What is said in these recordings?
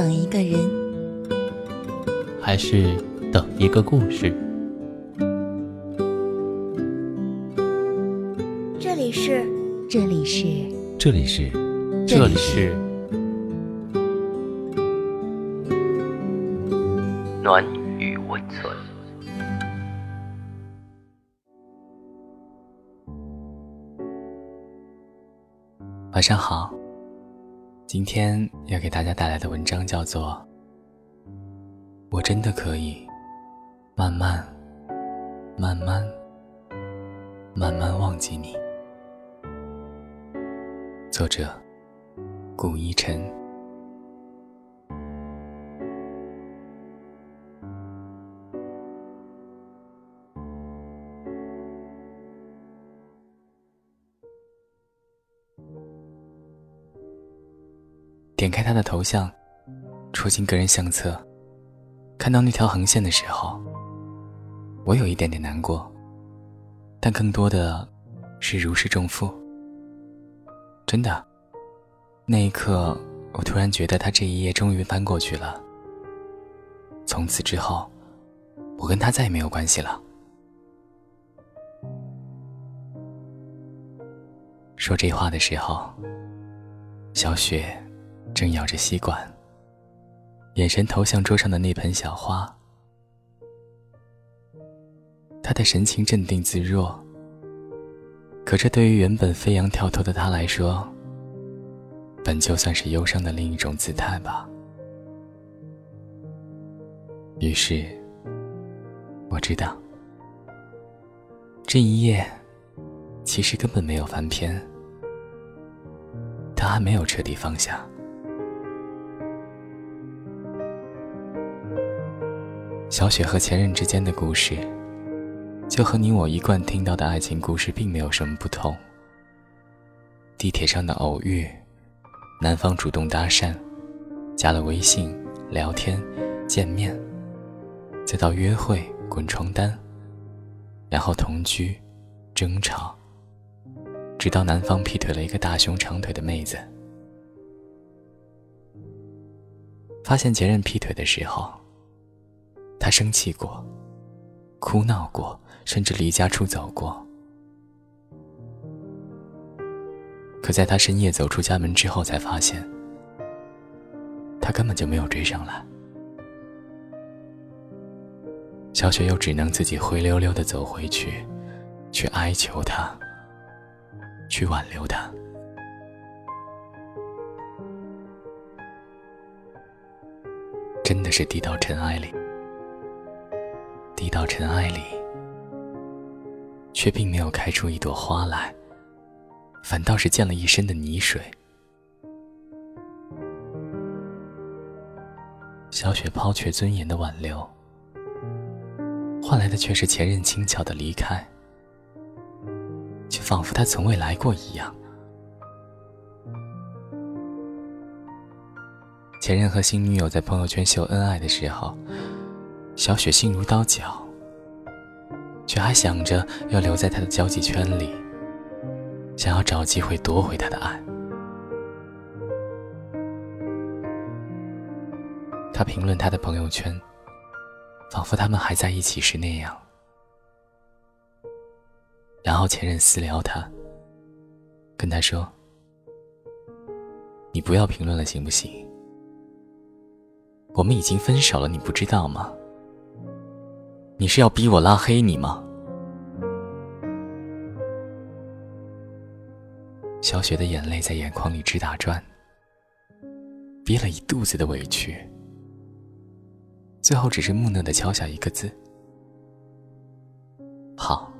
等一个人，还是等一个故事？这里是，这里是，这里是，这里是暖与温存。晚上好。今天要给大家带来的文章叫做《我真的可以慢慢、慢慢、慢慢忘记你》，作者顾一晨。点开他的头像，戳进个人相册，看到那条横线的时候，我有一点点难过，但更多的是如释重负。真的，那一刻，我突然觉得他这一页终于翻过去了。从此之后，我跟他再也没有关系了。说这话的时候，小雪。正咬着吸管，眼神投向桌上的那盆小花。他的神情镇定自若，可这对于原本飞扬跳脱的他来说，本就算是忧伤的另一种姿态吧。于是，我知道，这一夜其实根本没有翻篇，他还没有彻底放下。小雪和前任之间的故事，就和你我一贯听到的爱情故事并没有什么不同。地铁上的偶遇，男方主动搭讪，加了微信聊天、见面，再到约会、滚床单，然后同居、争吵，直到男方劈腿了一个大胸长腿的妹子。发现前任劈腿的时候。他生气过，哭闹过，甚至离家出走过。可在他深夜走出家门之后，才发现，他根本就没有追上来。小雪又只能自己灰溜溜的走回去，去哀求他，去挽留他。真的是低到尘埃里。到尘埃里，却并没有开出一朵花来，反倒是溅了一身的泥水。小雪抛却尊严的挽留，换来的却是前任轻巧的离开，就仿佛他从未来过一样。前任和新女友在朋友圈秀恩爱的时候。小雪心如刀绞，却还想着要留在他的交际圈里，想要找机会夺回他的爱。他评论他的朋友圈，仿佛他们还在一起时那样。然后前任私聊他，跟他说：“你不要评论了，行不行？我们已经分手了，你不知道吗？”你是要逼我拉黑你吗？小雪的眼泪在眼眶里直打转，憋了一肚子的委屈，最后只是木讷的敲下一个字：“好。”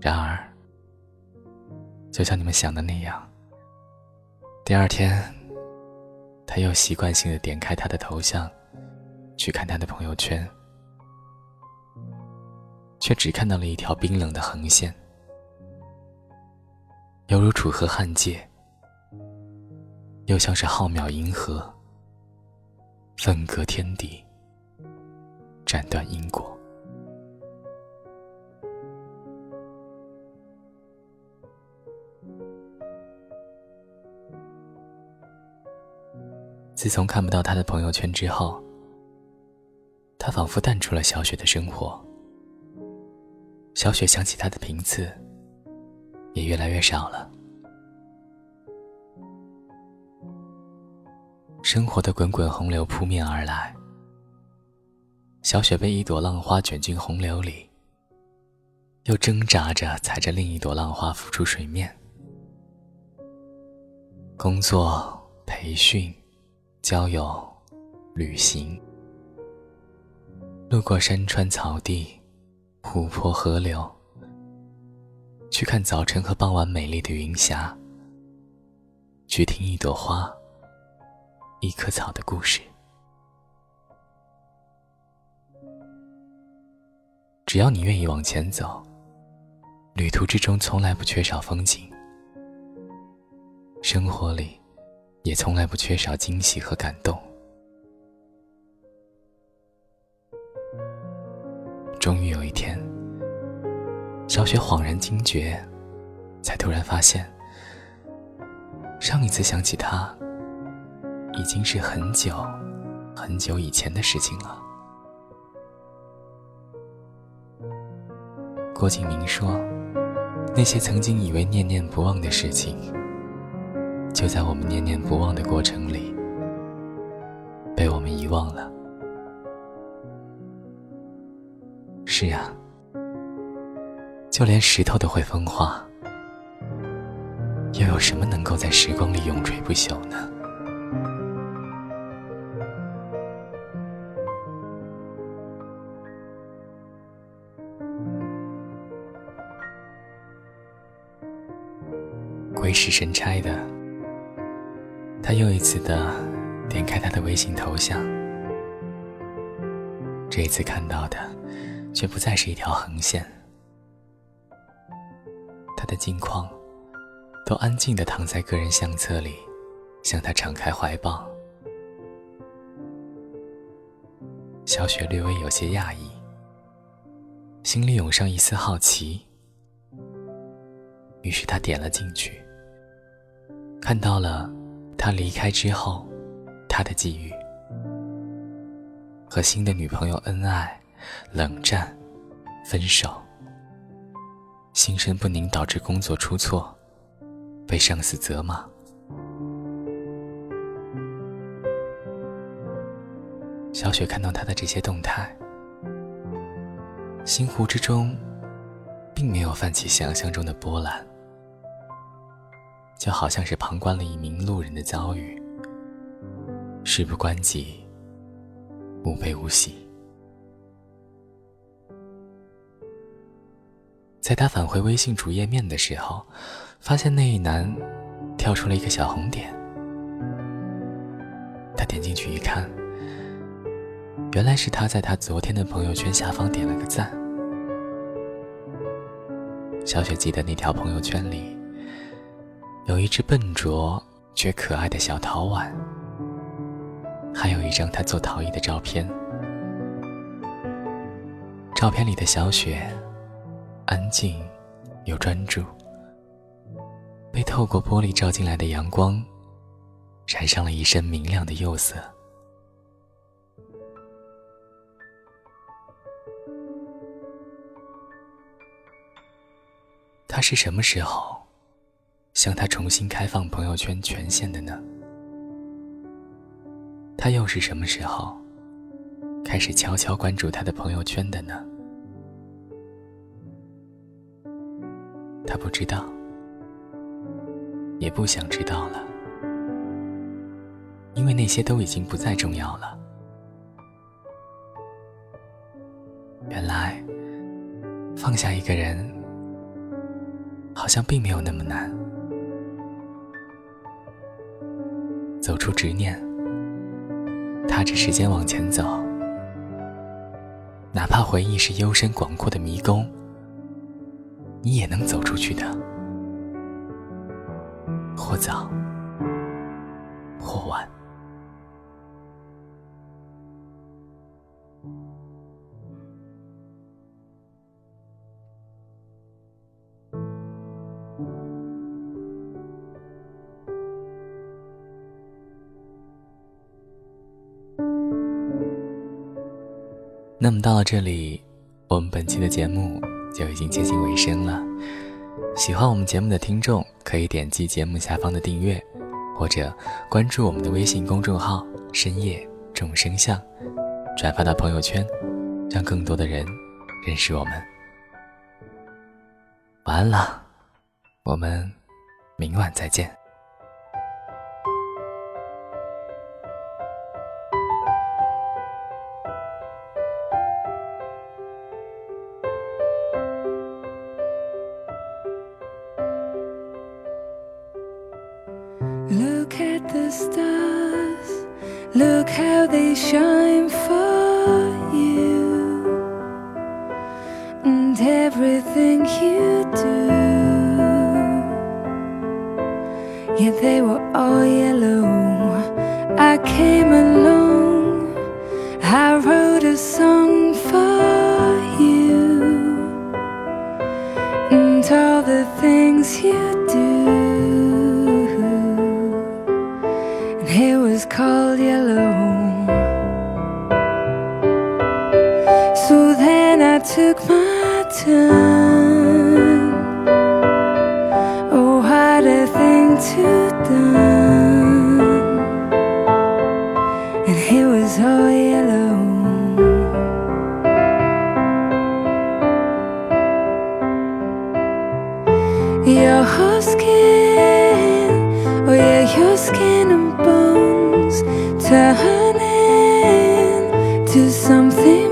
然而，就像你们想的那样，第二天，他又习惯性的点开他的头像。去看他的朋友圈，却只看到了一条冰冷的横线，犹如楚河汉界，又像是浩渺银河，分隔天地，斩断因果。自从看不到他的朋友圈之后，他仿佛淡出了小雪的生活。小雪想起他的频次也越来越少了。生活的滚滚洪流扑面而来，小雪被一朵浪花卷进洪流里，又挣扎着踩着另一朵浪花浮出水面。工作、培训、交友、旅行，路过山川草地、湖泊河流，去看早晨和傍晚美丽的云霞，去听一朵花、一棵草的故事。只要你愿意往前走，旅途之中从来不缺少风景。生活里，也从来不缺少惊喜和感动。终于有一天，小雪恍然惊觉，才突然发现，上一次想起他，已经是很久很久以前的事情了。郭敬明说：“那些曾经以为念念不忘的事情。”就在我们念念不忘的过程里，被我们遗忘了。是啊，就连石头都会风化，又有什么能够在时光里永垂不朽呢？鬼使神差的。他又一次的点开他的微信头像，这一次看到的却不再是一条横线。他的近况都安静的躺在个人相册里，向他敞开怀抱。小雪略微有些讶异，心里涌上一丝好奇，于是他点了进去，看到了。他离开之后，他的际遇，和新的女朋友恩爱、冷战、分手，心神不宁导致工作出错，被上司责骂。小雪看到他的这些动态，心湖之中，并没有泛起想象中的波澜。就好像是旁观了一名路人的遭遇，事不关己，无悲无喜。在他返回微信主页面的时候，发现那一栏跳出了一个小红点。他点进去一看，原来是他在他昨天的朋友圈下方点了个赞。小雪记得那条朋友圈里。有一只笨拙却可爱的小陶碗，还有一张他做陶艺的照片。照片里的小雪，安静又专注，被透过玻璃照进来的阳光，染上了一身明亮的釉色。他是什么时候？向他重新开放朋友圈权限的呢？他又是什么时候开始悄悄关注他的朋友圈的呢？他不知道，也不想知道了，因为那些都已经不再重要了。原来，放下一个人，好像并没有那么难。走出执念，踏着时间往前走，哪怕回忆是幽深广阔的迷宫，你也能走出去的。或早或晚。那么到了这里我们本期的节目就已经接近尾声了。喜欢我们节目的听众，可以点击节目下方的订阅，或者关注我们的微信公众号“深夜众生相”，转发到朋友圈，让更多的人认识我们。晚安了，我们明晚再见。Everything you do. Yet they were all yellow. I came along, I wrote a song for you, and all the things you do. And it was called yellow. So then I took my turn. Oh, what a thing to done. And it was all yellow. Your whole skin, oh yeah, your skin and bones turning to something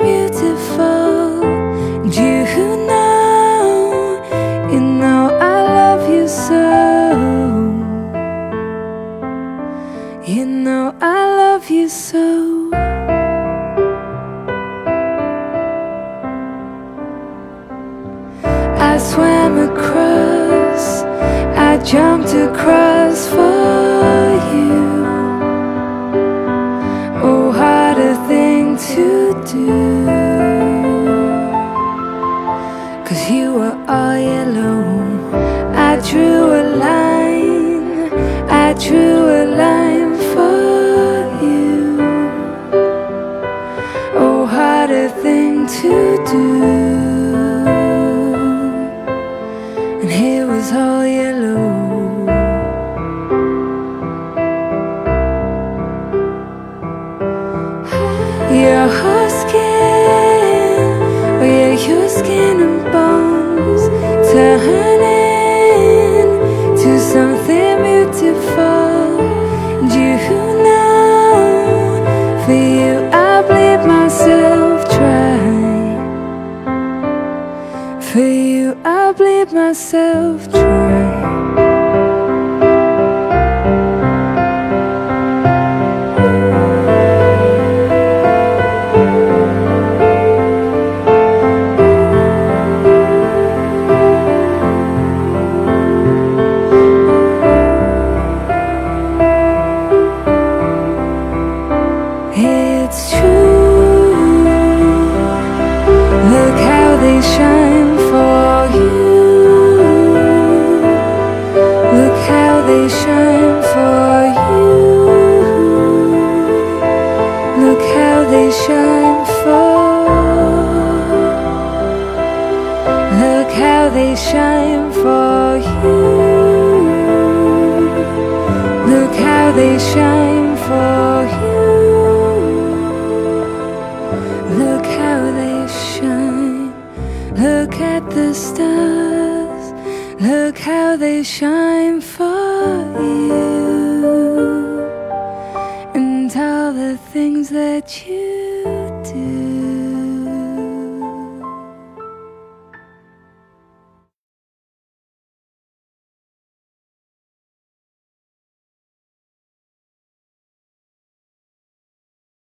to sure Look how they shine for you. And all the things that you